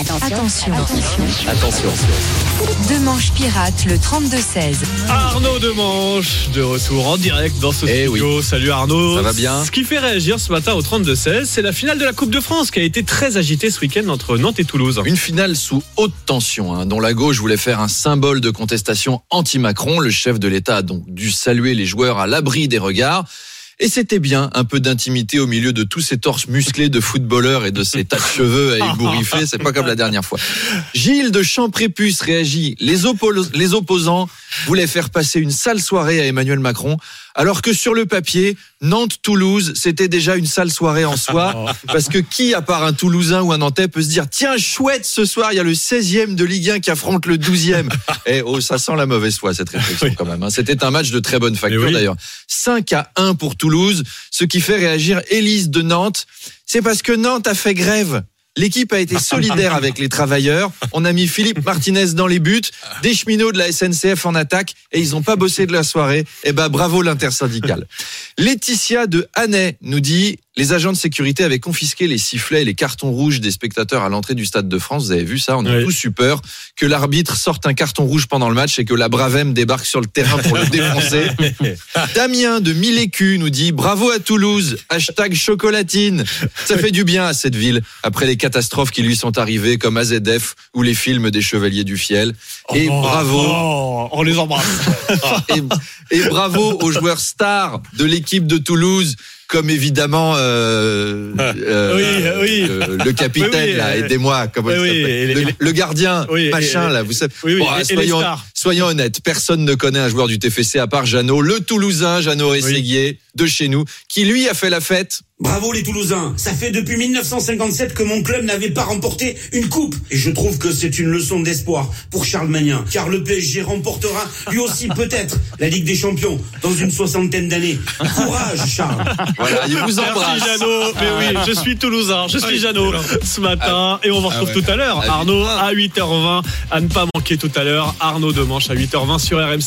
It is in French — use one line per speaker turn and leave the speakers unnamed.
Attention.
Attention.
Deux manches pirates, le 32-16.
Arnaud Demanche, de retour en direct dans ce
Eh
studio. Salut Arnaud.
Ça va bien
Ce qui fait réagir ce matin au 32-16, c'est la finale de la Coupe de France qui a été très agitée ce week-end entre Nantes et Toulouse.
Une finale sous haute tension, hein, dont la gauche voulait faire un symbole de contestation anti-Macron. Le chef de l'État a donc dû saluer les joueurs à l'abri des regards. Et c'était bien un peu d'intimité au milieu de tous ces torses musclés de footballeurs et de ces tas de cheveux à ébouriffer. C'est pas comme la dernière fois. Gilles de Champrépus réagit. Les opposants voulaient faire passer une sale soirée à Emmanuel Macron, alors que sur le papier, Nantes-Toulouse, c'était déjà une sale soirée en soi. Parce que qui, à part un Toulousain ou un Nantais, peut se dire tiens, chouette, ce soir, il y a le 16e de Ligue 1 qui affronte le 12e. Et oh, ça sent la mauvaise foi, cette réflexion
Oui.
quand même. hein. C'était un match de très bonne facture
oui.
d'ailleurs. 5 à 1 pour Toulouse, ce qui fait réagir Élise de Nantes. C'est parce que Nantes a fait grève. L'équipe a été solidaire avec les travailleurs. On a mis Philippe Martinez dans les buts, des cheminots de la SNCF en attaque et ils n'ont pas bossé de la soirée. Eh ben bravo l'intersyndicale. Laetitia de Hannay nous dit les agents de sécurité avaient confisqué les sifflets et les cartons rouges des spectateurs à l'entrée du Stade de France. Vous avez vu ça On a
Oui.
tous eu peur que l'arbitre sorte un carton rouge pendant le match et que la Bravem débarque sur le terrain pour le défoncer. Damien de Milécu nous dit bravo à Toulouse, hashtag chocolatine. Ça fait du bien à cette ville après les catastrophes qui lui sont arrivées comme AZF ou les films des Chevaliers du Fiel. Et bravo.
Oh, on les embrasse.
Et, et bravo aux joueurs stars de l'équipe de Toulouse, comme évidemment euh, euh,
Oui, oui.
euh, le capitaine
Oui,
là, aidez-moi, comment il s'appelle le, le gardien,
Oui,
machin là, vous savez.
Oui, oui,
Bon,
les
soyons, soyons honnêtes, personne ne connaît un joueur du TFC à part Jeannot, le Toulousain Jeannot Rességuier de chez nous, qui lui a fait la fête.
Bravo les Toulousains. Ça fait depuis 1957 que mon club n'avait pas remporté une coupe. Et je trouve que c'est une leçon d'espoir pour Charles Magnin. Car le PSG remportera lui aussi peut-être la Ligue des Champions dans une soixantaine d'années. Courage Charles.
Voilà, il vous embrasse.
Merci Jeannot. Mais oui, je suis Toulousain, je suis Jeannot ce matin. Et on vous retrouve tout à l'heure.
À
Arnaud à 8h20. À ne pas manquer tout à l'heure. Arnaud Demanche à 8h20 sur RMC.